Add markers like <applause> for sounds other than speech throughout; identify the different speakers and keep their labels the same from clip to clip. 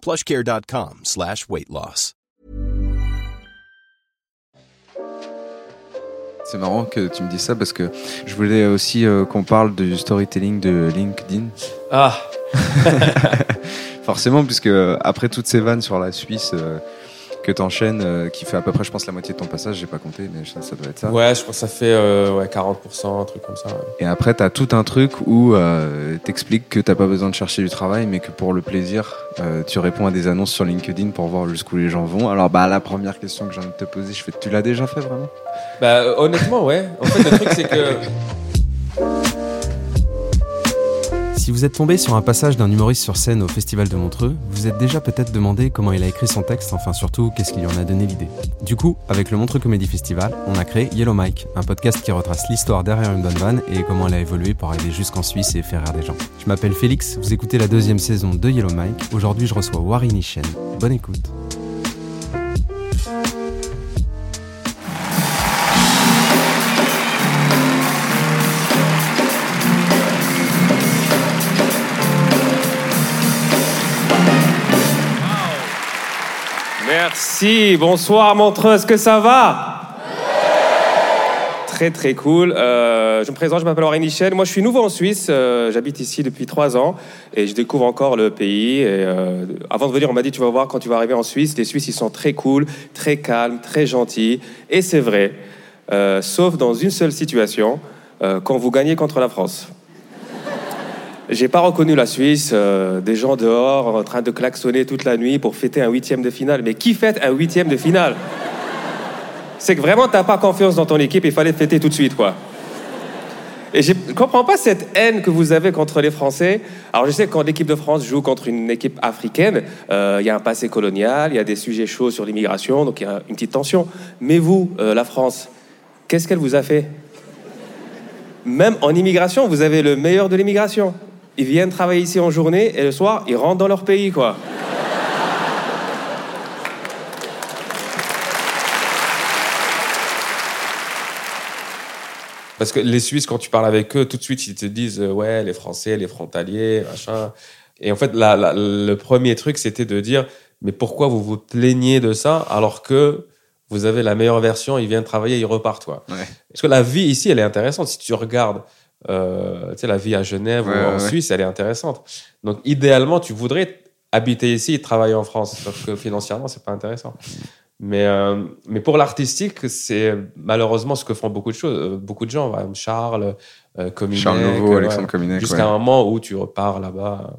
Speaker 1: plushcare.com slash weight loss.
Speaker 2: C'est marrant que tu me dises ça parce que je voulais aussi euh, qu'on parle du storytelling de LinkedIn.
Speaker 3: Ah <laughs>
Speaker 2: Forcément, puisque euh, après toutes ces vannes sur la Suisse euh, que t'enchaînes, euh, qui fait à peu près, je pense, la moitié de ton passage, j'ai pas compté, mais ça, ça doit être ça.
Speaker 3: Ouais, je pense que ça fait euh, ouais, 40%, un truc comme ça. ouais.
Speaker 2: Et après, t'as tout un truc où euh, t'expliques que t'as pas besoin de chercher du travail, mais que pour le plaisir, euh, tu réponds à des annonces sur LinkedIn pour voir jusqu'où les gens vont. Alors, bah, la première question que j'ai envie de te poser, je fais, tu l'as déjà fait vraiment?
Speaker 3: Bah, honnêtement, ouais. En fait, le truc, c'est que. <laughs>
Speaker 4: Si vous êtes tombé sur un passage d'un humoriste sur scène au Festival de Montreux, vous êtes déjà peut-être demandé comment il a écrit son texte, enfin surtout qu'est-ce qui lui en a donné l'idée. Du coup, avec le Montreux Comedy Festival, on a créé Yellow Mike, un podcast qui retrace l'histoire derrière une bonne vanne et comment elle a évolué pour arriver jusqu'en Suisse et faire rire des gens. Je m'appelle Félix, vous écoutez la deuxième saison de Yellow Mike. Aujourd'hui, je reçois Warini Chen. Bonne écoute.
Speaker 3: Merci, bonsoir Montreux, est-ce que ça va? Très très cool. Euh, je me présente, je m'appelle Henri Michel. Moi je suis nouveau en Suisse, euh, j'habite ici depuis trois ans et je découvre encore le pays. Et, euh, avant de venir, on m'a dit tu vas voir quand tu vas arriver en Suisse, les Suisses ils sont très cool, très calmes, très gentils. Et c'est vrai, sauf dans une seule situation, quand vous gagnez contre la France. J'ai pas reconnu la Suisse, euh, des gens dehors en train de klaxonner toute la nuit pour fêter un huitième de finale. Mais qui fête un huitième de finale? C'est que vraiment t'as pas confiance dans ton équipe, il fallait fêter tout de suite, quoi. Et je comprends pas cette haine que vous avez contre les Français. Alors je sais que quand l'équipe de France joue contre une équipe africaine, euh, il y a un passé colonial, il y a des sujets chauds sur l'immigration, donc il y a une petite tension. Mais vous, euh, la France, qu'est-ce qu'elle vous a fait? Même en immigration, vous avez le meilleur de l'immigration. Ils viennent travailler ici en journée et le soir, ils rentrent dans leur pays, quoi. Parce que les Suisses, quand tu parles avec eux, tout de suite, ils te disent euh, ouais, les Français, les frontaliers, machin. Et en fait, la- la- le premier truc, c'était de dire mais pourquoi vous vous plaignez de ça alors que vous avez la meilleure version, ils viennent travailler, ils repartent, quoi.
Speaker 2: Ouais.
Speaker 3: Parce que la vie ici, elle est intéressante. Si tu regardes, euh, tu sais, la vie à Genève
Speaker 2: Ouais,
Speaker 3: ou en
Speaker 2: ouais.
Speaker 3: Suisse, elle est intéressante. Donc, idéalement, tu voudrais habiter ici et travailler en France. Sauf que financièrement, c'est pas intéressant. Mais, euh, mais pour l'artistique, c'est malheureusement ce que font beaucoup de choses, euh, beaucoup de gens. exemple, Charles, euh, Cominec,
Speaker 2: Charles Nouveau, Alexandre Cominec,
Speaker 3: Jusqu'à un moment où tu repars là-bas.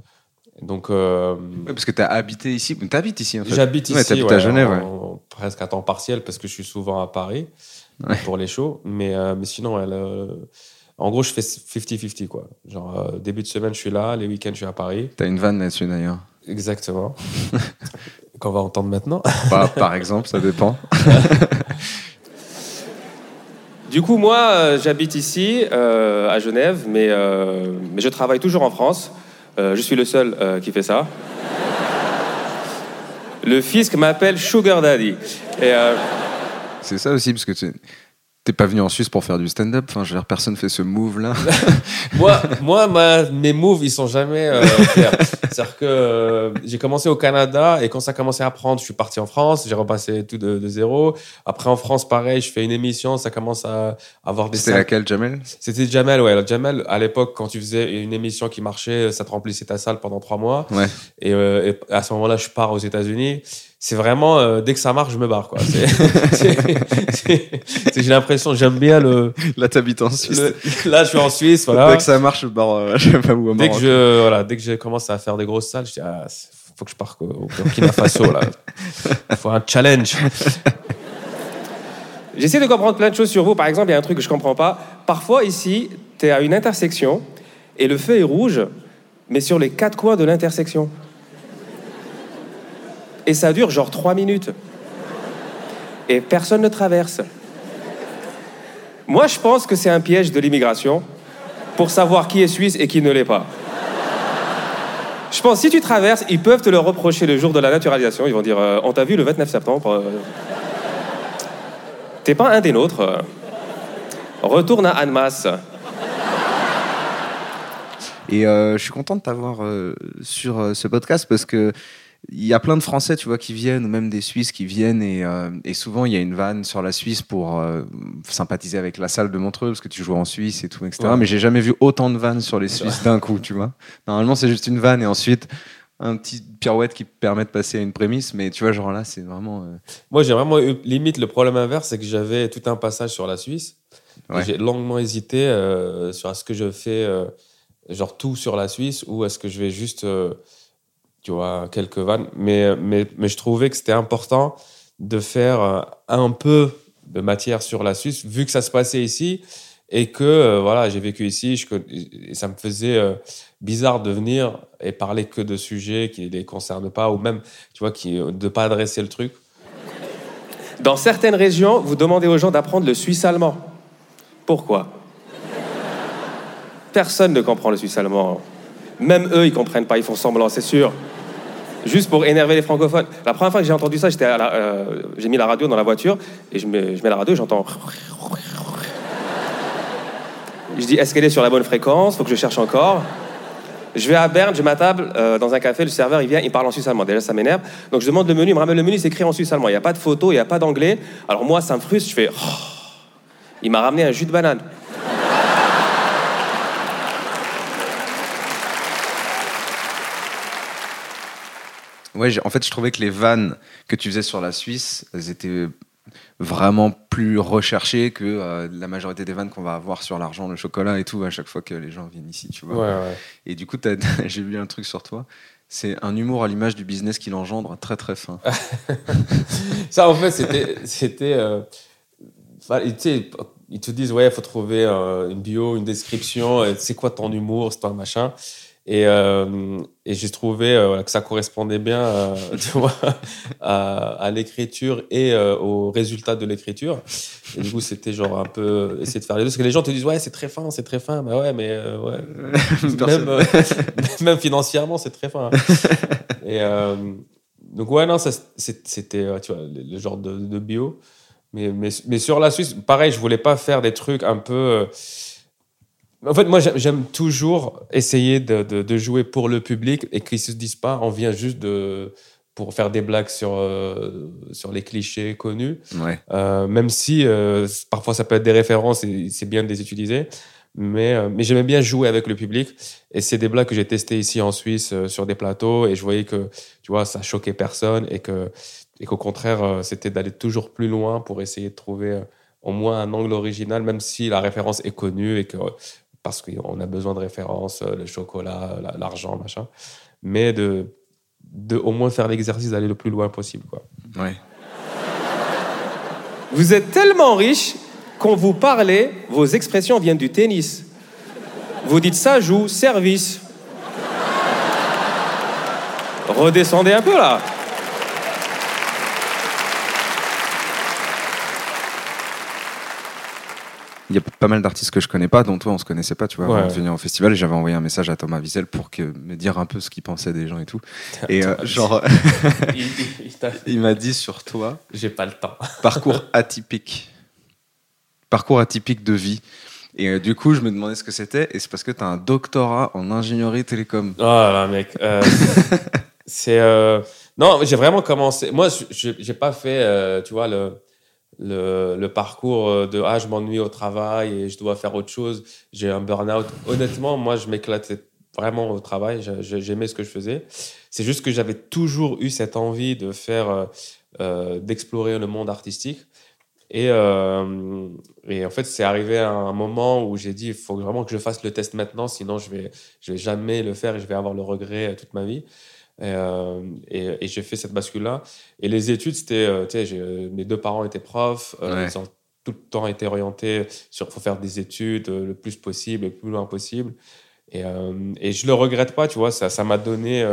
Speaker 3: Donc, euh,
Speaker 2: Ouais, parce que t'as habité ici. T'habites ici en fait.
Speaker 3: J'habite
Speaker 2: Ouais,
Speaker 3: ici, ouais,
Speaker 2: à Genève,
Speaker 3: en- presque à temps partiel parce que je suis souvent à Paris pour les shows. Mais, euh, mais sinon, elle, euh, en gros, je fais 50-50. Quoi. Genre, euh, début de semaine, je suis là, les week-ends, je suis à Paris.
Speaker 2: T'as une vanne là-dessus d'ailleurs.
Speaker 3: Exactement. <laughs> Qu'on va entendre maintenant. <laughs>
Speaker 2: Bah, par exemple, ça dépend. <laughs>
Speaker 3: Du coup, moi, euh, j'habite ici, euh, à Genève, mais, mais je travaille toujours en France. Je suis le seul qui fait ça. Le fisc m'appelle Sugar Daddy.
Speaker 2: C'est ça aussi, parce que tu t'es pas venu en Suisse pour faire du stand-up. Enfin, je veux dire, personne fait ce move-là. <laughs>
Speaker 3: moi, moi ma- mes moves, ils sont jamais euh, clairs. C'est-à-dire que euh, j'ai commencé au Canada et quand ça a commencé à prendre, je suis parti en France, j'ai repassé tout de, de zéro. Après, en France, pareil, je fais une émission, ça commence à avoir des
Speaker 2: C'était laquelle, Jamel?
Speaker 3: C'était Jamel, ouais. Jamel, à l'époque, quand tu faisais une émission qui marchait, ça te remplissait ta salle pendant trois mois.
Speaker 2: Ouais.
Speaker 3: Et, euh, et à ce moment-là, je pars aux États-Unis. C'est vraiment euh, dès que ça marche, je me barre. Quoi. <laughs> J'ai l'impression, j'aime bien le,
Speaker 4: Là, t'habites en Suisse.
Speaker 3: le- Là, je suis en Suisse. Voilà.
Speaker 4: Dès que ça marche, je pars, euh, <laughs> je sais pas où, au
Speaker 3: Dès que je voilà, dès que je commence à faire des grosses salles, je dis ah, faut que je parte au Burkina Faso là. <laughs> Faut un challenge.
Speaker 5: J'essaie de comprendre plein de choses sur vous. Par exemple, il y a un truc que je comprends pas. Parfois, ici, tu es à une intersection et le feu est rouge, mais sur les quatre coins de l'intersection. Et ça dure genre trois minutes. Et personne ne traverse. Moi, je pense que c'est un piège de l'immigration pour savoir qui est suisse et qui ne l'est pas. Je pense si tu traverses, ils peuvent te le reprocher le jour de la naturalisation. Ils vont dire euh, On t'a vu le 29 septembre euh, T'es pas un des nôtres. euh. Retourne à Annemasse.
Speaker 4: Et euh, je suis content de t'avoir sur ce podcast parce que il y a plein de Français, tu vois, qui viennent, ou même des Suisses qui viennent, et, euh, et souvent il y a une vanne sur la Suisse pour euh, sympathiser avec la salle de Montreux parce que tu joues en Suisse et tout, etc.
Speaker 3: Ouais.
Speaker 4: Mais j'ai jamais vu autant de vannes sur les Suisses d'un coup, tu vois. Normalement, c'est juste une vanne et ensuite un petit pirouette qui permet de passer à une prémisse, mais tu vois, genre là, c'est vraiment. euh,
Speaker 3: Moi, j'ai vraiment eu limite le problème inverse, c'est que j'avais tout un passage sur la Suisse.
Speaker 4: Ouais.
Speaker 3: J'ai longuement hésité sur est-ce que je fais genre tout sur la Suisse ou est-ce que je vais juste, tu vois, quelques vannes. Mais, mais, mais je trouvais que c'était important de faire euh, un peu de matière sur la Suisse, vu que ça se passait ici et que euh, voilà, j'ai vécu ici. Ça me faisait euh, bizarre de venir et parler que de sujets qui ne les concernent pas ou même, tu vois, qui, de pas adresser le truc.
Speaker 5: Dans certaines régions, vous demandez aux gens d'apprendre le suisse allemand. Pourquoi? Personne ne comprend le suisse allemand. Même eux, ils comprennent pas, ils font semblant, c'est sûr. Juste pour énerver les francophones. La première fois que j'ai entendu ça, j'étais euh, j'ai mis la radio dans la voiture et je mets, je mets la radio et j'entends. Je dis, est-ce qu'elle est sur la bonne fréquence? Faut que je cherche encore. Je vais à Berne, je m'attable euh, dans un café, le serveur il vient, il parle en suisse allemand. Déjà ça m'énerve. Donc je demande le menu, il me ramène le menu, c'est écrit en suisse allemand. Il n'y a pas de photo, il n'y a pas d'anglais. Alors moi ça me frustre, je fais. Oh. Il m'a ramené un jus de banane.
Speaker 4: Ouais, en fait, je trouvais que les vannes que tu faisais sur la Suisse, elles étaient vraiment plus recherchées que euh, la majorité des vannes qu'on va avoir sur l'argent, le chocolat et tout à chaque fois que les gens viennent ici, tu vois.
Speaker 3: Ouais, ouais.
Speaker 4: Et du coup, <laughs> j'ai lu un truc sur toi. C'est un humour à l'image du business qu'il engendre, très très fin. <laughs>
Speaker 3: Ça, en fait, c'était. c'était euh, enfin, ils te disent, ouais, il faut trouver euh, une bio, une description, c'est quoi ton humour, c'est un machin. Et, euh, et j'ai trouvé euh, que ça correspondait bien euh, <laughs> tu vois, à, à l'écriture et au résultat de l'écriture. Et du coup, c'était genre un peu essayer de faire les deux. Parce que les gens te disent, ouais, c'est très fin, c'est très fin. Bah ouais, mais ouais. <laughs> même, <laughs> même financièrement, c'est très fin. Et donc, ouais, non, c'était tu vois, le, le genre de, de bio. Mais, mais, mais sur la Suisse, pareil, je voulais pas faire des trucs un peu. En fait, moi, j'aime- toujours essayer de, de, de jouer pour le public et qu'ils se disent pas, on vient juste de, pour faire des blagues sur, euh, sur les clichés connus.
Speaker 4: Ouais.
Speaker 3: Euh, même si euh, parfois ça peut être des références et c'est bien de les utiliser. Mais, mais j'aimais bien jouer avec le public. Et c'est des blagues que j'ai testées ici en Suisse sur des plateaux. Et je voyais que, tu vois, ça choquait personne. Et que et qu'au contraire, c'était d'aller toujours plus loin pour essayer de trouver au moins un angle original, même si la référence est connue et que parce qu'on a besoin de références, euh, le chocolat, la- l'argent, machin. Mais de, de au moins faire l'exercice d'aller le plus loin possible. Quoi.
Speaker 4: Ouais.
Speaker 5: Vous êtes tellement riche quand vous parlez, vos expressions viennent du tennis. Vous dites ça joue service. Redescendez un peu là.
Speaker 4: Il y a pas mal d'artistes que je connais pas, dont toi on se connaissait pas, tu vois,
Speaker 3: Ouais.
Speaker 4: avant de venir au festival. Et j'avais envoyé un message à Thomas Wiesel pour que, me dire un peu ce qu'il pensait des gens et tout. <laughs> Et euh, genre, <laughs>
Speaker 3: Il-
Speaker 4: m'a dit sur toi, <laughs>
Speaker 3: J'ai pas le temps.
Speaker 4: parcours atypique. Parcours atypique de vie. Et euh, du coup, je me demandais ce que c'était. Et c'est parce que tu as un doctorat en ingénierie télécom.
Speaker 3: Oh là, mec. euh, c'est. Non, j'ai vraiment commencé. Moi, j'ai pas fait, tu vois, le, le, parcours euh, de Ah, je m'ennuie au travail et je dois faire autre chose. J'ai un burn-out. Honnêtement, moi, je m'éclatais vraiment au travail. J'aimais ce que je faisais. C'est juste que j'avais toujours eu cette envie de faire, euh, euh, d'explorer le monde artistique. Et, et, en fait, c'est arrivé à un moment où j'ai dit, il faut vraiment que je fasse le test maintenant, sinon je vais, je vais jamais le faire et je vais avoir le regret toute ma vie. Et, et, j'ai fait cette bascule-là. Et les études, c'était, tu sais, mes deux parents étaient profs, ils ont tout le temps été orientés sur faut faire des études le plus possible, le plus loin possible. Et, et je le regrette pas, tu vois, ça, ça m'a donné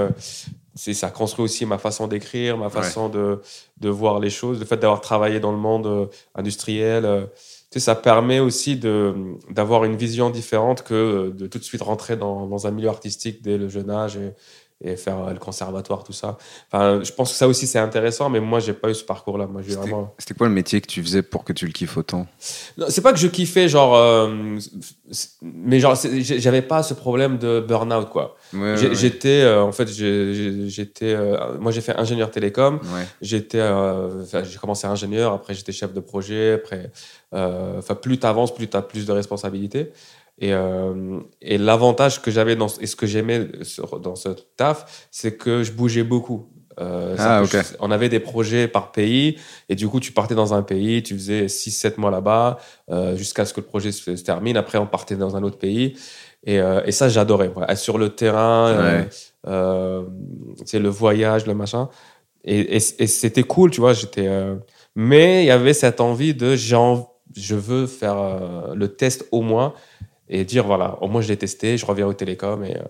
Speaker 3: c'est ça construit aussi ma façon d'écrire, ma façon de, de, voir les choses. Le fait d'avoir travaillé dans le monde euh, industriel, euh, tu sais, ça permet aussi d'avoir une vision différente que de tout de suite rentrer dans, dans, un milieu artistique dès le jeune âge et, et faire euh, le conservatoire, tout ça. Enfin, je pense que ça aussi c'est intéressant, mais moi j'ai pas eu ce parcours-là. Moi,
Speaker 4: c'était, vraiment... c'était quoi le métier que tu faisais pour que tu le kiffes autant?
Speaker 3: Non, C'est pas que je kiffais, genre, euh, mais genre, j'avais pas ce problème de burn-out, quoi. j'étais, euh, en fait, j'étais, moi j'ai fait ingénieur télécom. J'étais, j'ai commencé ingénieur, après j'étais chef de projet, après, enfin, plus tu avances, plus tu as plus de responsabilités. Et, euh, et l'avantage que j'avais dans et ce que j'aimais dans ce taf, c'est que je bougeais beaucoup. Euh, ah, on avait des projets par pays et du coup tu partais dans un pays, tu faisais 6-7 mois là-bas euh, jusqu'à ce que le projet se, termine. Après on partait dans un autre pays et, euh, et ça j'adorais. Sur le terrain, c'est le voyage, le machin. Et, et, c'était cool, tu vois. J'étais, mais il y avait cette envie de je veux faire le test au moins et dire voilà, au moins je l'ai testé, je reviens au télécom et, euh,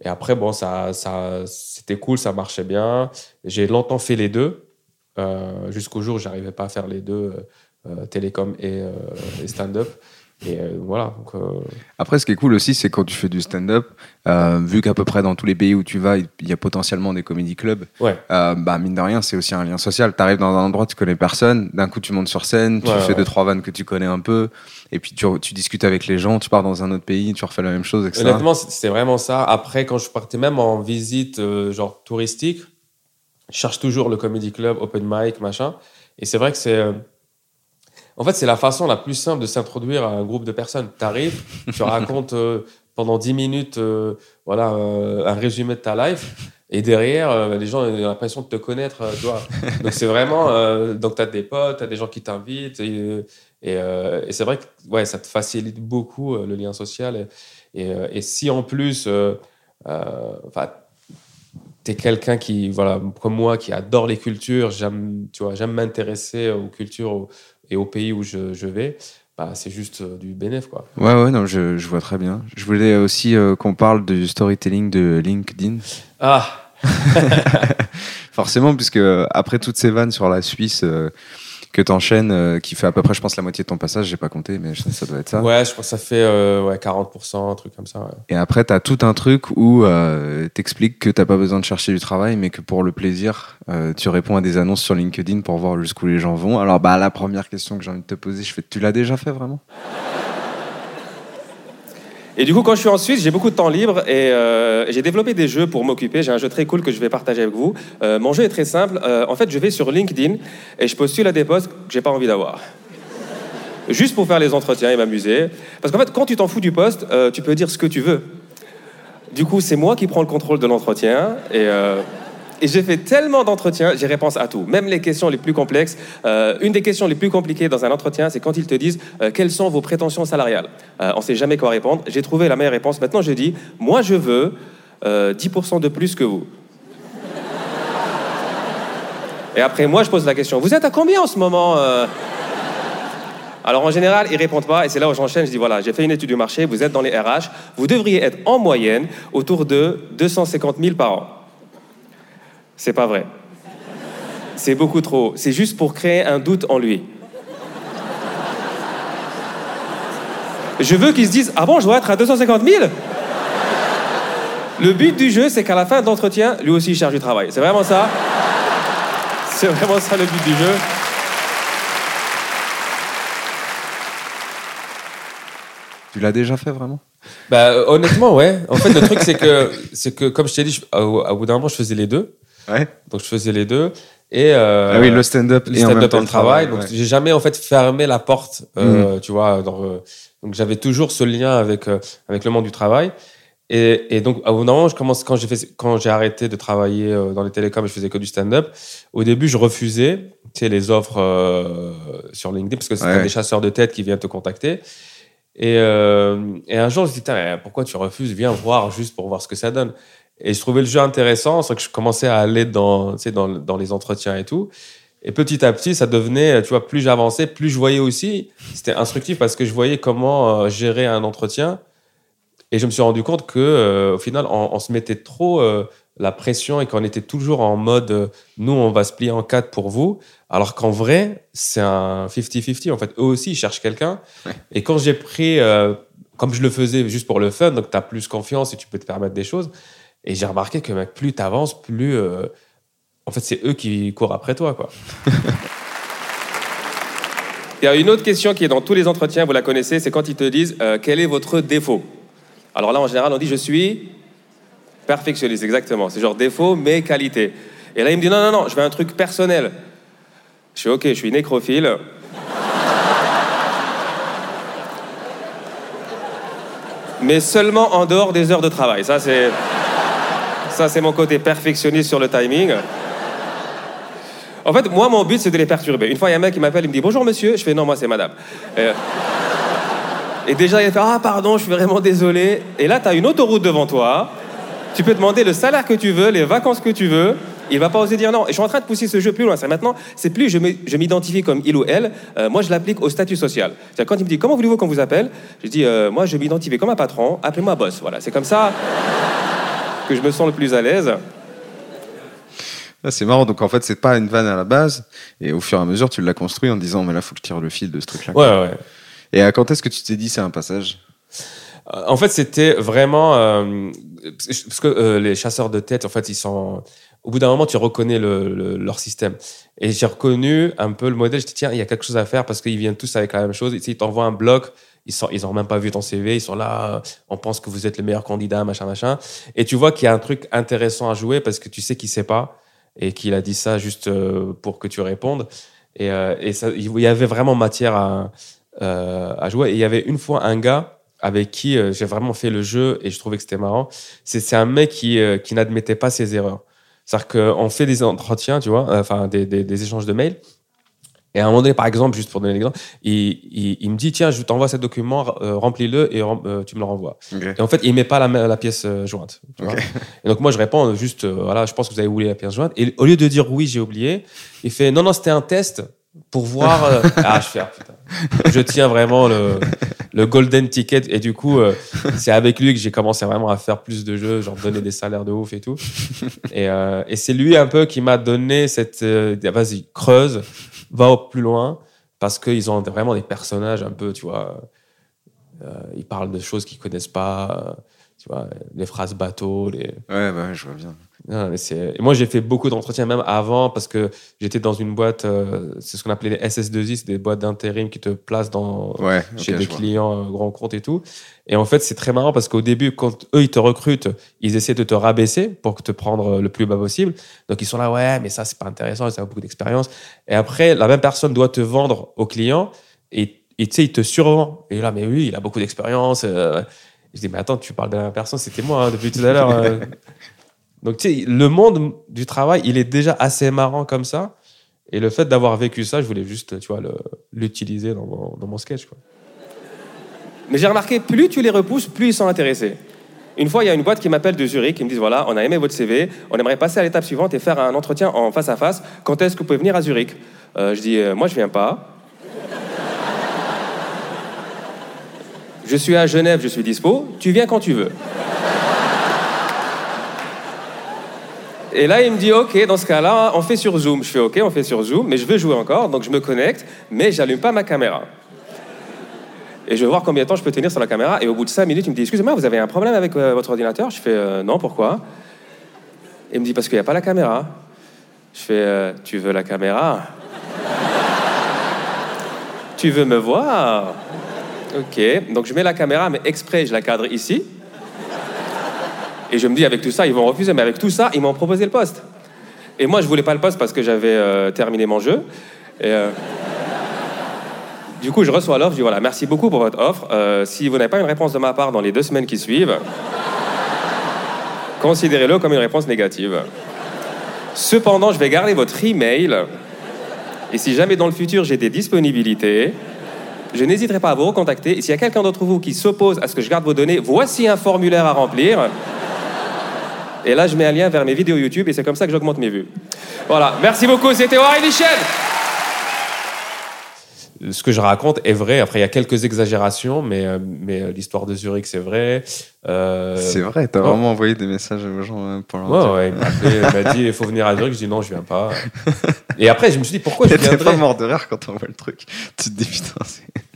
Speaker 3: et après, bon, ça, ça, c'était cool, ça marchait bien. J'ai longtemps fait les deux, euh, jusqu'au jour où j'arrivais pas à faire les deux, euh, télécom et, et stand-up. Et euh, voilà. Donc, euh,
Speaker 4: Après, ce qui est cool aussi, c'est quand tu fais du stand-up, euh, vu qu'à peu près dans tous les pays où tu vas, il y a potentiellement des comédie clubs.
Speaker 3: Ouais.
Speaker 4: bah mine de rien, c'est aussi un lien social. Tu arrives dans un endroit, tu connais personne. D'un coup, tu montes sur scène, tu fais deux trois vannes que tu connais un peu, et puis tu, tu, discutes avec les gens. Tu pars dans un autre pays, tu refais la même chose, etc.
Speaker 3: Honnêtement, c'est vraiment ça. Après, quand je partais même en visite genre touristique, je cherche toujours le comédie club, open mic, machin. Et c'est vrai que c'est en fait, c'est la façon la plus simple de s'introduire à un groupe de personnes. Tu arrives, tu racontes euh, pendant 10 minutes euh, voilà, euh, un résumé de ta life. Et derrière, les gens ont l'impression de te connaître. Donc, c'est vraiment. donc, tu as des potes, tu as des gens qui t'invitent. Et, c'est vrai que ouais, ça te facilite beaucoup le lien social. Et, si en plus. Enfin, tu es quelqu'un qui, voilà, comme moi, qui adore les cultures, j'aime, j'aime m'intéresser aux cultures, et au pays où je, je vais, bah, c'est juste euh, du bénéf quoi.
Speaker 4: Ouais ouais non je, je, vois très bien. Je voulais aussi euh, qu'on parle du storytelling de LinkedIn.
Speaker 3: Ah. <laughs>
Speaker 4: Forcément puisque euh, après toutes ces vannes sur la Suisse que t'enchaînes, euh, qui fait à peu près, je pense, la moitié de ton passage, j'ai pas compté, mais ça, doit être ça.
Speaker 3: Ouais, je pense que ça fait euh, ouais, 40%, un truc comme ça.
Speaker 4: Et après, t'as tout un truc où euh, t'expliques que t'as pas besoin de chercher du travail, mais que pour le plaisir, tu réponds à des annonces sur LinkedIn pour voir jusqu'où les gens vont. Alors, bah, la première question que j'ai envie de te poser, je fais, tu l'as déjà fait vraiment?
Speaker 6: Et du coup, quand je suis en Suisse, j'ai beaucoup de temps libre et euh, j'ai développé des jeux pour m'occuper. J'ai un jeu très cool que je vais partager avec vous. Euh, mon jeu est très simple. Euh, en fait, je vais sur LinkedIn et je postule à des postes que j'ai pas envie d'avoir. Juste pour faire les entretiens et m'amuser. Parce qu'en fait, quand tu t'en fous du poste, tu peux dire ce que tu veux. Du coup, c'est moi qui prends le contrôle de l'entretien et et j'ai fait tellement d'entretiens, j'ai réponse à tout, même les questions les plus complexes. Euh, une des questions les plus compliquées dans un entretien, c'est quand ils te disent euh, quelles sont vos prétentions salariales? Euh, on ne sait jamais quoi répondre. J'ai trouvé la meilleure réponse. Maintenant, je dis, moi, je veux 10% de plus que vous. Et après, moi, je pose la question, vous êtes à combien en ce moment alors en général, ils répondent pas, et c'est là où j'enchaîne. Je dis voilà, j'ai fait une étude du marché, vous êtes dans les RH, vous devriez être en moyenne autour de 250 000 par an. C'est pas vrai. C'est beaucoup trop. C'est juste pour créer un doute en lui. Je veux qu'il se dise Ah bon, je dois être à 250 000 Le but du jeu, c'est qu'à la fin de l'entretien, lui aussi, il cherche du travail. C'est vraiment ça. C'est vraiment ça le but du jeu.
Speaker 4: Tu l'as déjà fait vraiment?
Speaker 3: Bah honnêtement ouais. En fait le truc c'est que c'est que comme je t'ai dit, au bout d'un moment je faisais les deux. Donc je faisais les deux. Et euh,
Speaker 4: ah oui, le stand-up
Speaker 3: et stand en le travail. Donc j'ai jamais en fait fermé la porte, euh, mm. tu vois. Euh, donc j'avais toujours ce lien avec avec le monde du travail. Et, et donc, au moment, je commence, quand j'ai fait- quand j'ai arrêté de travailler dans les télécoms je faisais que du stand-up, au début, je refusais tu sais, les offres sur LinkedIn parce que c'était
Speaker 7: Ouais.
Speaker 3: des chasseurs de tête qui viennent te contacter. Et, et un jour, je me suis dit, Putain, mais pourquoi tu refuses? Viens voir juste pour voir ce que ça donne. Et je trouvais le jeu intéressant, c'est que je commençais à aller dans, tu sais, dans, dans les entretiens et tout. Et petit à petit, ça devenait, tu vois, plus j'avançais, plus je voyais aussi, c'était instructif parce que je voyais comment euh, gérer un entretien. Et je me suis rendu compte que, euh, au final, on, on se mettait trop euh, la pression et qu'on était toujours en mode, euh, nous, on va se plier en quatre pour vous. Alors qu'en vrai, c'est un 50-50. En fait, eux aussi, ils cherchent quelqu'un. Et quand j'ai pris, comme je le faisais juste pour le fun, donc tu as plus confiance et tu peux te permettre des choses. Et j'ai remarqué que mec, plus tu avances, plus. euh, en fait, c'est eux qui courent après toi, quoi. <laughs>
Speaker 2: Il y a une autre question qui est dans tous les entretiens, vous la connaissez, c'est quand ils te disent euh, quel est votre défaut? Alors là, en général, on dit je suis perfectionniste, exactement. C'est genre défaut, mais qualité. Et là, il me dit non, non, non, je veux un truc personnel. Je suis ok, je suis nécrophile. <laughs> mais seulement en dehors des heures de travail. Ça, c'est. Ça, c'est mon côté perfectionniste sur le timing. En fait, moi, mon but, c'est de les perturber. Une fois, il y a un mec qui m'appelle, il me dit Bonjour monsieur. Je fais Non, moi, c'est madame. Et, et déjà, il fait Ah, pardon, je suis vraiment désolé. Et là, tu as une autoroute devant toi. Tu peux demander le salaire que tu veux, les vacances que tu veux. Il va pas oser dire non. Et je suis en train de pousser ce jeu plus loin. C'est maintenant, c'est plus je m'identifie comme il ou elle. Euh, moi, je l'applique au statut social. C'est-à-dire quand il me dit comment voulez-vous qu'on vous appelle, je dis euh, moi, je m'identifie comme un patron. Appelez-moi boss. Voilà, c'est comme ça que je me sens le plus à l'aise.
Speaker 7: C'est marrant, donc en fait, c'est pas une vanne à la base, et au fur et à mesure, tu l'as construit en disant, mais là, faut que je tire le fil de ce truc-là.
Speaker 3: Ouais, ouais.
Speaker 7: Et à quand est-ce que tu t'es dit, c'est un passage?
Speaker 3: Euh, En fait, c'était vraiment euh, parce que euh, les chasseurs de tête, en fait, ils sont. Au bout d'un moment, tu reconnais le- le- leur système. Et j'ai reconnu un peu le modèle. Je dis tiens, il y a quelque chose à faire parce qu'ils viennent tous avec la même chose. Ils t'envoient un bloc. Ils sont, ils ont même pas vu ton CV. Ils sont là. euh, On pense que vous êtes le meilleur candidat, machin, machin. Et tu vois qu'il y a un truc intéressant à jouer parce que tu sais qu'il sait pas et qu'il a dit ça juste euh, pour que tu répondes. Et, euh, et il y avait vraiment matière à, à jouer. Et il y avait une fois un gars avec qui j'ai vraiment fait le jeu et je trouvais que c'était marrant. C'est un mec qui, qui n'admettait pas ses erreurs. C'est-à-dire qu'on fait des entretiens, tu vois, enfin des, des échanges de mails. Et à un moment donné, par exemple, juste pour donner l'exemple, il, il, il me dit Tiens, je t'envoie ce document, euh, remplis-le et rem- euh, tu me le renvoies. Et en fait, il met pas la, la pièce euh, jointe. tu vois. Et donc, moi, je réponds juste Voilà, je pense que vous avez oublié la pièce jointe. Et au lieu de dire Oui, j'ai oublié, il fait Non, non, c'était un test pour voir. euh, <laughs> ah, je fais putain. Je tiens vraiment le, le golden ticket. Et du coup, euh, c'est avec lui que j'ai commencé vraiment à faire plus de jeux, genre donner des salaires de ouf et tout. Et, euh, et c'est lui un peu qui m'a donné cette. euh, Vas-y, creuse, va au plus loin, parce qu'ils ont vraiment des personnages un peu, tu vois. euh, ils parlent de choses qu'ils connaissent pas, euh, tu vois, les phrases bateau, les.
Speaker 7: Ouais, bah, ouais, je vois bien.
Speaker 3: Non, mais c'est- et moi, j'ai fait beaucoup d'entretiens, même avant, parce que j'étais dans une boîte, euh, c'est ce qu'on appelait les SS2I, c'est des boîtes d'intérim qui te placent dans,
Speaker 7: Ouais,
Speaker 3: chez des clients euh, grands comptes et tout. Et en fait, c'est très marrant parce qu'au début, quand eux, ils te recrutent, ils essaient de te rabaisser pour te prendre le plus bas possible. Donc, ils sont là, ouais, mais ça, c'est pas intéressant, ça a beaucoup d'expérience. Et après, la même personne doit te vendre au client et et tu sais, il te survend. Et là, mais oui, il a beaucoup d'expérience. euh. Je dis, mais attends, tu parles de la même personne, c'était moi hein, depuis tout à l'heure. <laughs> Donc, tu sais, le monde du travail, il est déjà assez marrant comme ça. Et le fait d'avoir vécu ça, je voulais juste, tu vois, l'utiliser dans mon, dans mon sketch. Quoi.
Speaker 2: Mais j'ai remarqué, plus tu les repousses, plus ils sont intéressés. Une fois, il y a une boîte qui m'appelle de Zurich, qui me disent voilà, on a aimé votre CV, on aimerait passer à l'étape suivante et faire un entretien en face à face. Quand est-ce que vous pouvez venir à Zurich? Euh, Je dis euh, moi, je viens pas. je suis à Genève, je suis dispo. Tu viens quand tu veux. Et là, il me dit, OK, dans ce cas-là, on fait sur Zoom. Je fais, OK, on fait sur Zoom, mais je veux jouer encore, donc je me connecte, mais j'allume pas ma caméra. Et je veux voir combien de temps je peux tenir sur la caméra. Et au bout de 5 minutes, il me dit Excusez-moi, vous avez un problème avec euh, votre ordinateur? Je fais euh, Non, pourquoi? Il me dit Parce qu'il n'y a pas la caméra. Je fais euh, Tu veux la caméra? Tu veux me voir? Ok. Donc je mets la caméra, mais exprès, je la cadre ici. Et je me dis Avec tout ça, ils vont refuser. Mais avec tout ça, ils m'ont proposé le poste. Et moi, je voulais pas le poste parce que j'avais euh, terminé mon jeu. Euh, du coup, je reçois l'offre, je dis voilà, merci beaucoup pour votre offre. Euh, si vous n'avez pas une réponse de ma part dans les deux semaines qui suivent, considérez-le comme une réponse négative. Cependant, je vais garder votre email. Et si jamais dans le futur j'ai des disponibilités, je n'hésiterai pas à vous recontacter. Et s'il y a quelqu'un d'entre vous qui s'oppose à ce que je garde vos données, voici un formulaire à remplir. Et là, je mets un lien vers mes vidéos YouTube et c'est comme ça que j'augmente mes vues. Voilà. Merci beaucoup. C'était Warren Michel
Speaker 3: ce que je raconte est vrai. Après, il y a quelques exagérations, mais, euh, mais euh, l'histoire de Zurich, c'est vrai.
Speaker 7: Euh... C'est vrai, t'as as vraiment envoyé des messages aux gens pour leur
Speaker 3: ouais, dire. Ouais, il m'a dit, il faut venir à Zurich. Je dis non, je viens pas. <laughs> Et après, je me suis dit, pourquoi je viendrais
Speaker 7: pas mort de rire quand on voit le truc. Tu te dis, putain,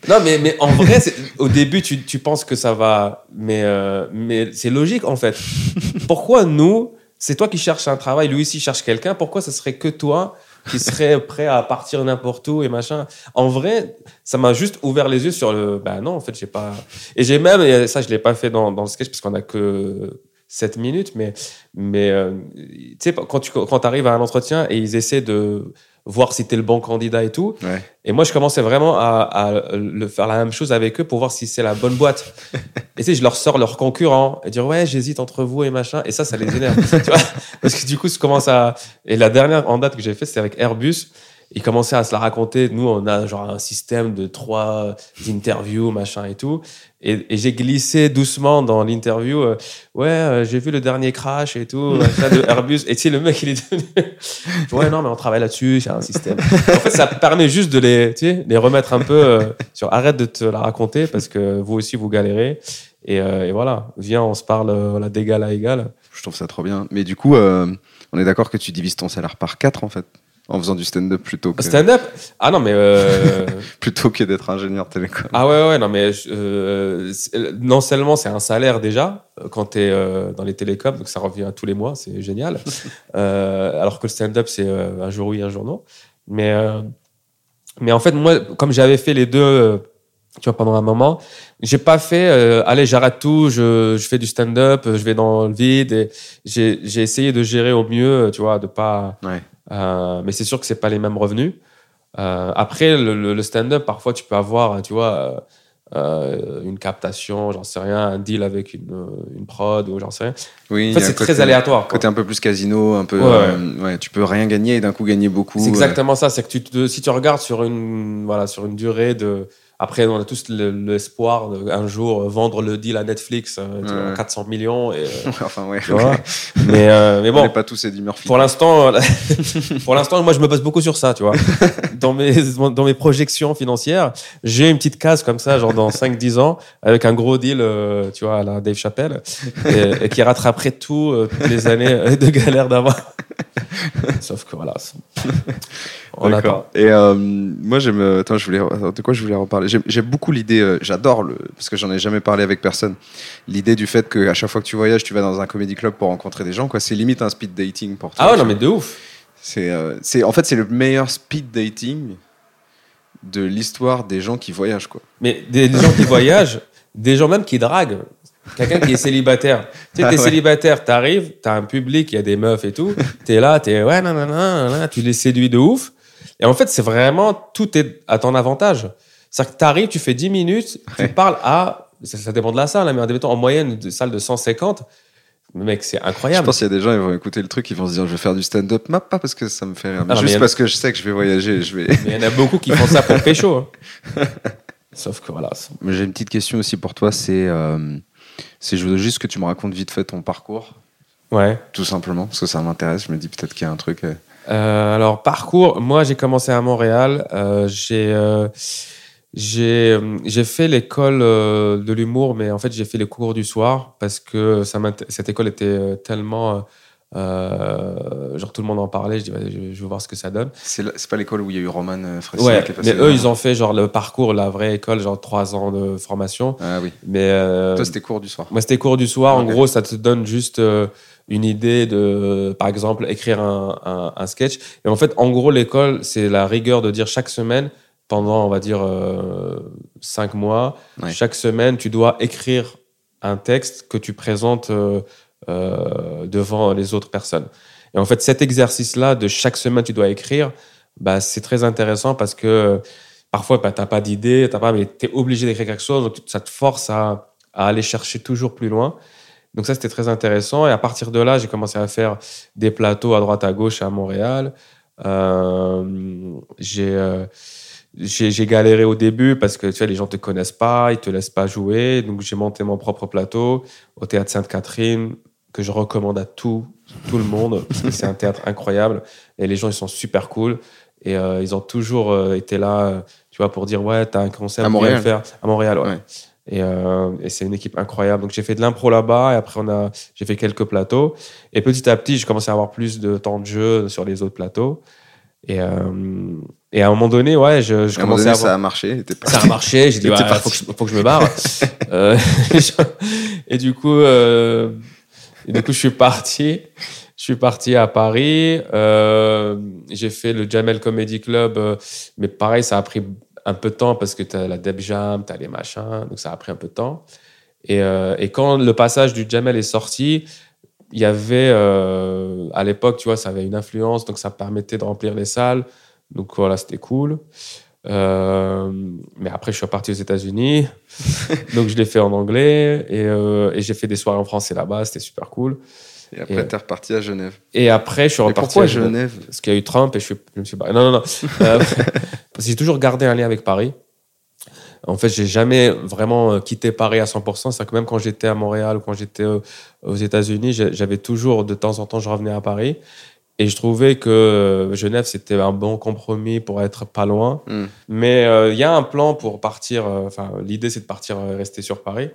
Speaker 3: Non, mais, mais en vrai, au début, tu, tu penses que ça va. Mais, euh, mais c'est logique, en fait. <laughs> pourquoi nous, c'est toi qui cherches un travail, lui aussi cherche quelqu'un, pourquoi ce serait que toi qui serait prêt à partir n'importe où et machin. En vrai, ça m'a juste ouvert les yeux sur le. Ben non, en fait, j'ai pas. Et j'ai même, et ça, je l'ai pas fait dans, dans le sketch parce qu'on a que 7 minutes, mais, mais euh, tu sais, quand tu quand arrives à un entretien et ils essaient de voir si tu es le bon candidat et tout. Et moi, je commençais vraiment à, à, le faire la même chose avec eux pour voir si c'est la bonne boîte. <laughs> et tu sais, je leur sors leurs concurrents et dire ouais, j'hésite entre vous et machin. Et ça, ça les énerve. <laughs> tu vois? Parce que du coup, je commence à. Et la dernière en date que j'ai fait, c'était avec Airbus il commençait à se la raconter. Nous, on a genre un système de trois interviews, machin et tout. Et, j'ai glissé doucement dans l'interview. Euh, ouais, euh, j'ai vu le dernier crash et tout, <laughs> de Airbus. Et tu sais, le mec, il est devenu. <laughs> ouais, non, mais on travaille là-dessus, c'est un système. en fait, ça permet juste de les, tu sais, les remettre un peu euh, sur arrête de te la raconter parce que vous aussi, vous galérez. Et, et voilà, viens, on se parle voilà, d'égal à égal.
Speaker 7: Je trouve ça trop bien. Mais du coup, on est d'accord que tu divises ton salaire par quatre, en fait en faisant du stand-up plutôt que.
Speaker 3: Stand-up Ah non, mais. Euh... <laughs>
Speaker 7: plutôt que d'être ingénieur télécom.
Speaker 3: Ah ouais, ouais, non, mais euh, non seulement c'est un salaire déjà, euh, quand tu es euh, dans les télécoms, donc ça revient tous les mois, c'est génial. <laughs> alors que le stand-up, c'est un jour oui, un jour non. Mais, mais en fait, moi, comme j'avais fait les deux. tu vois, pendant un moment, j'ai pas fait, allez, j'arrête tout, je, je fais du stand-up, je vais dans le vide et j'ai essayé de gérer au mieux, tu vois, de pas,
Speaker 7: ouais
Speaker 3: euh, mais c'est sûr que c'est pas les mêmes revenus. Euh, après, le, stand-up, parfois, tu peux avoir, tu vois, euh, une captation, j'en sais rien, un deal avec une, une prod ou j'en sais rien.
Speaker 7: Oui,
Speaker 3: en fait, c'est très aléatoire.
Speaker 7: Côté un peu plus casino, un peu. Ouais. tu peux rien gagner et d'un coup gagner beaucoup.
Speaker 3: C'est exactement ça. C'est que tu si tu regardes sur une, voilà, sur une durée de après, on a tous l'espoir d'un jour vendre le deal à Netflix euh, 400 millions. Et, <laughs> euh,
Speaker 7: enfin, ouais.
Speaker 3: mais, euh, mais bon. On
Speaker 7: n'est pas tous Eddie Murphy.
Speaker 3: Pour l'instant, <laughs> pour l'instant, moi, je me base beaucoup sur ça, tu vois. <laughs> dans, mes, dans mes projections financières, j'ai une petite case comme ça, genre dans 5-10 ans, avec un gros deal, euh, tu vois, à la Dave Chappelle, et, qui rattraperait tout, toutes les années de galère d'avant. <laughs> Sauf que voilà.
Speaker 7: On attend. Et euh, moi, j'aime. Euh, attends, je voulais. De quoi je voulais reparler? J'aime beaucoup l'idée. Euh, j'adore le. Parce que j'en ai jamais parlé avec personne. L'idée du fait qu'à chaque fois que tu voyages, tu vas dans un comédie club pour rencontrer des gens. Quoi. C'est limite un speed dating pour toi.
Speaker 3: Ah ouais, non, mais de ouf.
Speaker 7: C'est. c'est en fait, c'est le meilleur speed dating de l'histoire des gens qui voyagent, quoi.
Speaker 3: Mais des gens qui voyagent, <laughs> des gens même qui draguent. Quelqu'un qui est célibataire. <laughs> Tu sais, t'es ah célibataire, t'arrives, t'as un public, il y a des meufs et tout. T'es là, t'es ouais, non, non, non, tu les séduis de ouf. Et en fait, c'est vraiment, tout est à ton avantage. C'est-à-dire que t'arrives, tu fais 10 minutes, tu parles à, ça, dépend de la salle, hein, mais en moyenne, une salle de 150, mec, c'est incroyable.
Speaker 7: Je pense qu'il y a des gens, ils vont écouter le truc, ils vont se dire, je vais faire du stand-up, pas parce que ça me fait rire, mais juste parce que je sais que je vais voyager. Je vais...
Speaker 3: Mais il y en a beaucoup qui font ça pour <laughs> pécho. Hein. <laughs> Sauf que voilà.
Speaker 7: J'ai une petite question aussi pour toi, c'est, euh, c'est je veux juste que tu me racontes vite fait ton parcours.
Speaker 3: Ouais.
Speaker 7: Tout simplement, parce que ça m'intéresse. Je me dis peut-être qu'il y a un truc. Euh,
Speaker 3: euh, alors, parcours, moi j'ai commencé à Montréal. Euh, j'ai euh, j'ai fait l'école de l'humour, mais en fait j'ai fait les cours du soir parce que ça cette école était tellement. Genre tout le monde en parlait, je dis je, veux voir ce que ça donne.
Speaker 7: C'est pas l'école où il y a eu Roman
Speaker 3: Fressi ouais, qui est passé Mais eux, ils ont fait genre le parcours, la vraie école, genre trois ans de formation.
Speaker 7: Ah oui.
Speaker 3: Mais
Speaker 7: Toi, c'était cours du soir.
Speaker 3: Moi, c'était cours du soir. En gros, ça te donne juste une idée de, par exemple, écrire un, un, sketch. Et en fait, en gros, l'école, c'est la rigueur de dire chaque semaine, pendant, on va dire, euh, cinq mois, chaque semaine, tu dois écrire un texte que tu présentes euh, devant les autres personnes. Et en fait, cet exercice-là, de chaque semaine, tu dois écrire, bah, c'est très intéressant parce que parfois, bah, tu n'as pas d'idée, mais tu es obligé d'écrire quelque chose, donc ça te force à, aller chercher toujours plus loin. Donc ça, c'était très intéressant. Et à partir de là, j'ai commencé à faire des plateaux à droite, à gauche à Montréal. Euh, j'ai euh, j'ai galéré au début parce que tu vois, les gens te connaissent pas, ils te laissent pas jouer. Donc j'ai monté mon propre plateau au théâtre Sainte-Catherine que je recommande à tout tout le monde parce que c'est un théâtre incroyable et les gens ils sont super cool et euh, ils ont toujours euh, été là, tu vois, pour dire ouais, t'as un concert
Speaker 7: À Montréal
Speaker 3: faire à Montréal, ouais.
Speaker 7: Ouais.
Speaker 3: Et, euh, et c'est une équipe incroyable. Donc j'ai fait de l'impro là-bas et après on a, j'ai fait quelques plateaux. Et petit à petit, j'ai commencé à avoir plus de temps de jeu sur les autres plateaux. Et, euh, et à un moment donné, ouais, je, je
Speaker 7: À un moment
Speaker 3: commençais
Speaker 7: donné,
Speaker 3: à
Speaker 7: ça
Speaker 3: avoir...
Speaker 7: a marché.
Speaker 3: Ça a marché. J'ai dit, <laughs> ouais, faut, je, faut que je me barre. <laughs> Euh, <laughs> et du coup, du coup, je suis parti. Je suis parti à Paris. Euh, j'ai fait le Jamel Comedy Club, euh, mais pareil, ça a pris un peu de temps parce que tu as la Deb Jam, tu as les machins, donc ça a pris un peu de temps. Et, euh, et quand le passage du Jamel est sorti, il y avait, à l'époque, tu vois, ça avait une influence, donc ça permettait de remplir les salles. Donc voilà, c'était cool. Euh, mais après, je suis reparti aux États-Unis. <laughs> donc je l'ai fait en anglais et, euh, et j'ai fait des soirées en français là-bas, c'était super cool.
Speaker 7: Et après, t'es reparti à Genève.
Speaker 3: Et après, je suis
Speaker 7: Mais
Speaker 3: reparti.
Speaker 7: pourquoi
Speaker 3: à Genève.
Speaker 7: Genève?
Speaker 3: Parce qu'il y a eu Trump et je, suis, je me suis barré. Non, non, non. <laughs> Euh, parce que j'ai toujours gardé un lien avec Paris. En fait, j'ai jamais vraiment quitté Paris à 100%. C'est-à-dire que même quand j'étais à Montréal ou quand j'étais aux États-Unis, j'avais toujours, de temps en temps, je revenais à Paris. Et je trouvais que Genève, c'était un bon compromis pour être pas loin.
Speaker 7: Hmm.
Speaker 3: Mais euh, il y a un plan pour partir. euh, Enfin, l'idée, c'est de partir euh, rester sur Paris.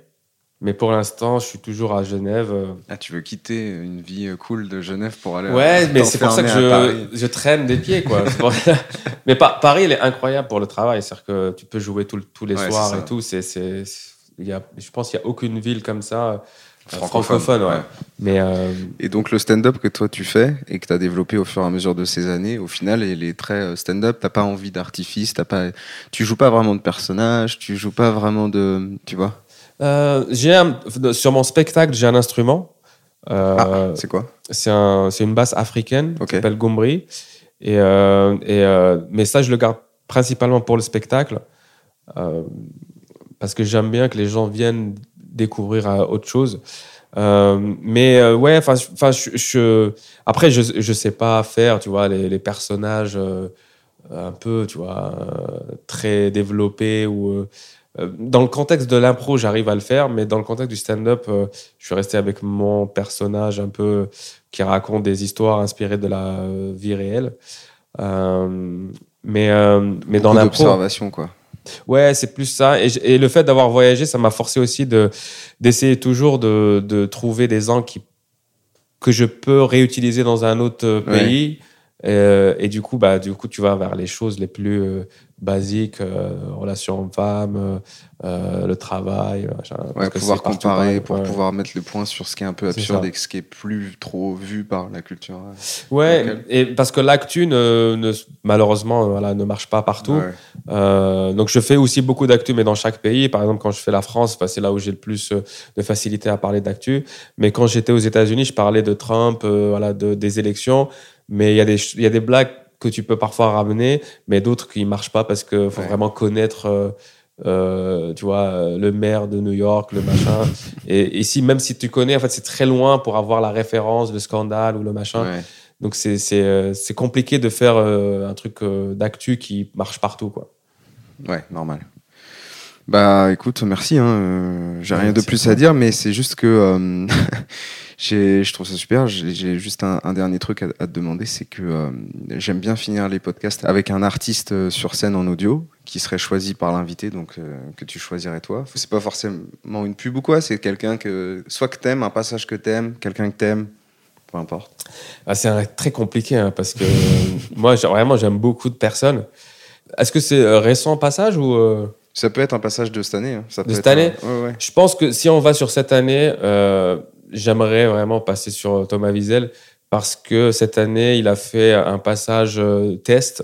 Speaker 3: Mais pour l'instant, je suis toujours à Genève. euh,
Speaker 7: Ah, tu veux quitter une vie cool de Genève pour aller
Speaker 3: Ouais, mais c'est pour ça que
Speaker 7: à
Speaker 3: je, je traîne des pieds, quoi. Pour- <laughs> mais Pa- Paris, il est incroyable pour le travail. C'est-à-dire que tu peux jouer tout- tous les
Speaker 7: Ouais,
Speaker 3: soirs et tout. C'est, c'est, y a, je pense qu'il n'y a aucune ville comme ça,
Speaker 7: Francophone,
Speaker 3: francophone. ouais. Mais euh,
Speaker 7: Et donc le stand-up que toi tu fais et que tu as développé au fur et à mesure de ces années, au final, il est très euh, stand-up. T'as pas envie d'artifice, t'as pas, tu joues pas vraiment de personnage, tu joues pas vraiment de, tu vois?
Speaker 3: euh, j'ai un- sur mon spectacle, j'ai un instrument. Euh,
Speaker 7: Ah, c'est quoi?
Speaker 3: c'est, un, c'est une basse africaine
Speaker 7: Ok.
Speaker 3: qui s'appelle Gombri. Et, euh, et, euh, mais ça, je le garde principalement pour le spectacle. euh, parce que j'aime bien que les gens viennent découvrir euh, autre chose. Euh, mais euh, ouais, enfin, je- je, après, je je sais pas faire, tu vois, les, les personnages euh, un peu, tu vois, très développés ou dans le contexte de l'impro, j'arrive à le faire, mais dans le contexte du stand-up, je suis resté avec mon personnage un peu qui raconte des histoires inspirées de la vie réelle. Mais mais dans l'impro,
Speaker 7: quoi.
Speaker 3: Ouais, c'est plus ça. Et, le fait d'avoir voyagé, ça m'a forcé aussi de d'essayer toujours de, de trouver des angles qui, que je peux réutiliser dans un autre euh,
Speaker 7: Ouais.
Speaker 3: Euh, et du coup, bah, du coup, tu vas vers les choses les plus euh, basiques, euh, relations hommes-femmes, euh, le travail, machin.
Speaker 7: Ouais, pouvoir comparer,
Speaker 3: pareil,
Speaker 7: pour
Speaker 3: ouais.
Speaker 7: pouvoir mettre le point sur ce qui est un peu absurde et ce qui est plus trop vu par la culture.
Speaker 3: Ouais, et parce que l'actu, ne, ne- malheureusement, voilà, ne marche pas partout.
Speaker 7: Ouais.
Speaker 3: Donc je fais aussi beaucoup d'actu, mais dans chaque pays. Par exemple, quand je fais la France, c'est là où j'ai le plus de facilité à parler d'actu. Mais quand j'étais aux États-Unis, je parlais de Trump, voilà, de, des élections. Mais il y, a des y a des blagues que tu peux parfois ramener, mais d'autres qui marchent pas parce qu'il faut
Speaker 7: Ouais.
Speaker 3: vraiment connaître, euh, euh, tu vois, euh, le maire de New York, le machin. <laughs> Et ici, même si tu connais, en fait, c'est très loin pour avoir la référence, le scandale ou le machin.
Speaker 7: Ouais.
Speaker 3: Donc c'est c'est c'est compliqué de faire un truc d'actu qui marche partout, quoi.
Speaker 7: Ouais, normal. Bah écoute, merci. Hein. euh, J'ai
Speaker 3: Ouais,
Speaker 7: rien de plus à dire, mais c'est juste que euh, <laughs> je trouve ça super. J'ai juste un, un dernier truc à, à te demander, c'est que euh, j'aime bien finir les podcasts avec un artiste euh, sur scène en audio qui serait choisi par l'invité, donc que tu choisirais toi. C'est pas forcément une pub ou quoi, c'est quelqu'un que soit que t'aimes, un passage que t'aimes, quelqu'un que t'aimes, peu importe.
Speaker 3: Ah, c'est très compliqué hein, parce que <laughs> moi, vraiment, j'aime beaucoup de personnes. Est-ce que c'est récent passage ou euh,
Speaker 7: Ça peut être un passage de cette année. hein. Ça
Speaker 3: De cette année
Speaker 7: un- Ouais, ouais.
Speaker 3: Je pense que si on va sur cette année, euh, j'aimerais vraiment passer sur Thomas Wiesel parce que cette année, il a fait un passage euh, test.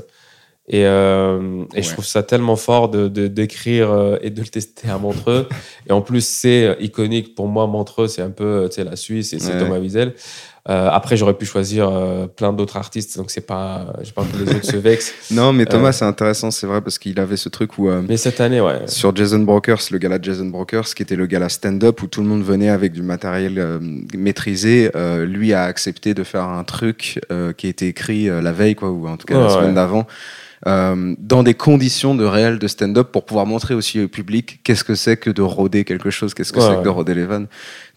Speaker 3: Et, euh, et je trouve ça tellement fort de d'écrire euh, et de le tester à Montreux. et en plus, c'est euh, iconique pour moi. Montreux, c'est un peu euh, la Suisse et c'est. Thomas Wiesel. Euh, après, j'aurais pu choisir euh, plein d'autres artistes, donc c'est pas, j'ai pas que les autres se vexent. <laughs>
Speaker 7: Non, mais Thomas, c'est intéressant, c'est vrai, parce qu'il avait ce truc où. euh,
Speaker 3: Mais cette année, ouais.
Speaker 7: Sur Jason Brokers, le gala Jason Brokers, qui était le gala stand-up où tout le monde venait avec du matériel euh, maîtrisé, euh, lui a accepté de faire un truc euh, qui a été écrit euh, la veille, quoi, ou en tout cas la semaine
Speaker 3: ouais.
Speaker 7: d'avant, euh, dans des conditions de réel de stand-up pour pouvoir montrer aussi au public qu'est-ce que c'est que de rôder quelque chose, qu'est-ce que
Speaker 3: Ouais,
Speaker 7: c'est que de rôder les vannes.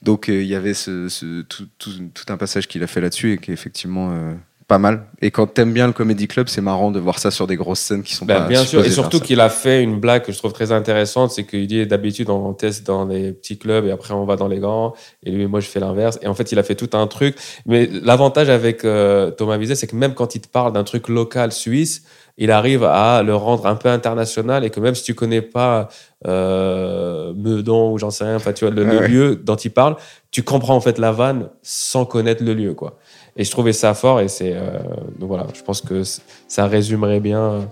Speaker 7: Donc euh, il y avait ce, ce- tout, tout- tout un passage qu'il a fait là-dessus et qui est effectivement euh, pas mal. Et quand t'aimes bien le comedy club, c'est marrant de voir ça sur des grosses scènes qui sont
Speaker 3: Ben,
Speaker 7: pas
Speaker 3: bien sûr, et surtout qu'il a fait une blague que je trouve très intéressante, c'est qu'il dit d'habitude on teste dans les petits clubs et après on va dans les grands, et lui moi je fais l'inverse. Et en fait il a fait tout un truc. Mais l'avantage avec euh, Thomas Vizet, c'est que même quand il te parle d'un truc local suisse, il arrive à le rendre un peu international et que même si tu connais pas euh, Meudon ou j'en sais rien, enfin tu vois le, le
Speaker 7: Ouais.
Speaker 3: lieu dont il parle, tu comprends en fait la vanne sans connaître le lieu quoi. Et je trouvais ça fort et c'est euh, donc voilà, je pense que ça résumerait bien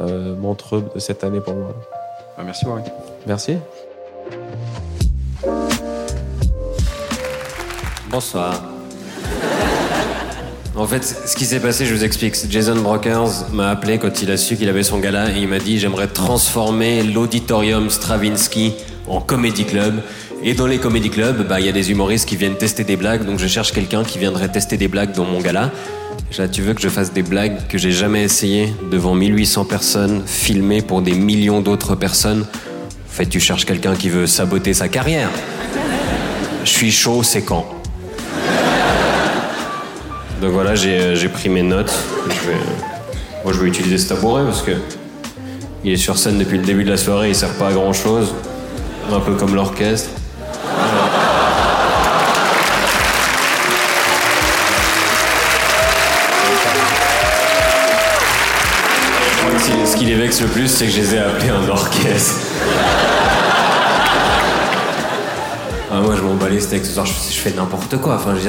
Speaker 3: euh, Montreux de cette année pour moi.
Speaker 7: Ah, merci Warren.
Speaker 3: Merci.
Speaker 8: Bonsoir. En fait, ce qui s'est passé, je vous explique. Jason Brokers m'a appelé quand il a su qu'il avait son gala et il m'a dit j'aimerais transformer l'auditorium Stravinsky en comédie club. Et dans les comédie clubs, bah, il y a des humoristes qui viennent tester des blagues, donc je cherche quelqu'un qui viendrait tester des blagues dans mon gala. Tu veux que je fasse des blagues que j'ai jamais essayé devant 1800 personnes, filmées pour des millions d'autres personnes? En fait, tu cherches quelqu'un qui veut saboter sa carrière. Je suis chaud, c'est quand? Donc voilà, j'ai euh, j'ai pris mes notes. Je vais, moi, je vais utiliser ce tabouret parce que il est sur scène depuis le début de la soirée, il sert pas à grand chose. Un peu comme l'orchestre. Ce qui les vexe le plus, c'est que je les ai appelés un orchestre. Ah, moi, je m'en bats les steaks ce soir, je, je fais n'importe quoi. Enfin, je.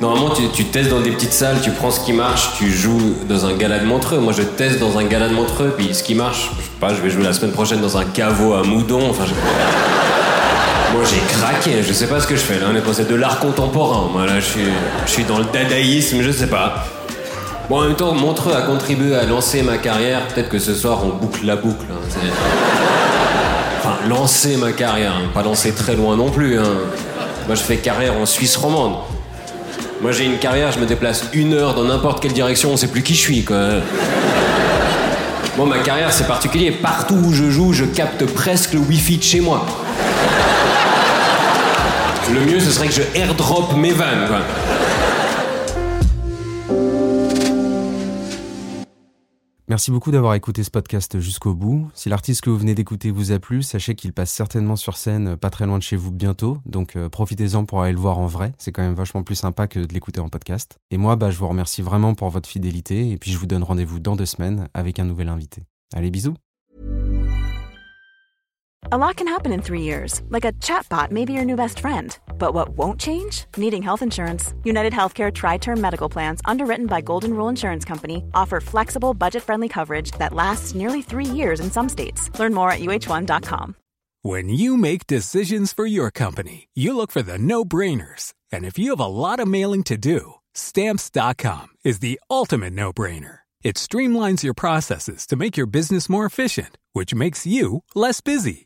Speaker 8: Normalement, tu, testes dans des petites salles, tu prends ce qui marche, tu joues dans un gala de Montreux. Moi, je teste dans un gala de Montreux, puis ce qui marche, je sais pas, je vais jouer la semaine prochaine dans un caveau à Moudon. Enfin, Moi, j'ai craqué, je sais pas ce que je fais là. On est passé de l'art contemporain. Moi, là, je suis, dans le dadaïsme, je sais pas. Bon, en même temps, Montreux a contribué à lancer ma carrière. Peut-être que ce soir, on boucle la boucle. hein. Enfin, lancer ma carrière, hein. pas lancer très loin non plus. hein. Moi, je fais carrière en Suisse romande. Moi, j'ai une carrière, je me déplace une heure dans n'importe quelle direction, on sait plus qui je suis, quoi. Bon, ma carrière, c'est particulier. Partout où je joue, je capte presque le Wi-Fi de chez moi. Le mieux, ce serait que je airdrop mes vannes, quoi.
Speaker 4: Merci beaucoup d'avoir écouté ce podcast jusqu'au bout. Si l'artiste que vous venez d'écouter vous a plu, sachez qu'il passe certainement sur scène euh, pas très loin de chez vous bientôt, donc euh, profitez-en pour aller le voir en vrai. C'est quand même vachement plus sympa que de l'écouter en podcast. Et moi, bah, je vous remercie vraiment pour votre fidélité, et puis je vous donne rendez-vous dans deux semaines avec un nouvel invité. Allez, bisous.
Speaker 9: But what won't change? Needing health insurance. United Healthcare Tri Term Medical Plans, underwritten by Golden Rule Insurance Company, offer flexible, budget friendly coverage that lasts nearly three years in some states. Learn more at uh1.com.
Speaker 10: When you make decisions for your company, you look for the no brainers. And if you have a lot of mailing to do, stamps.com is the ultimate no brainer. It streamlines your processes to make your business more efficient, which makes you less busy.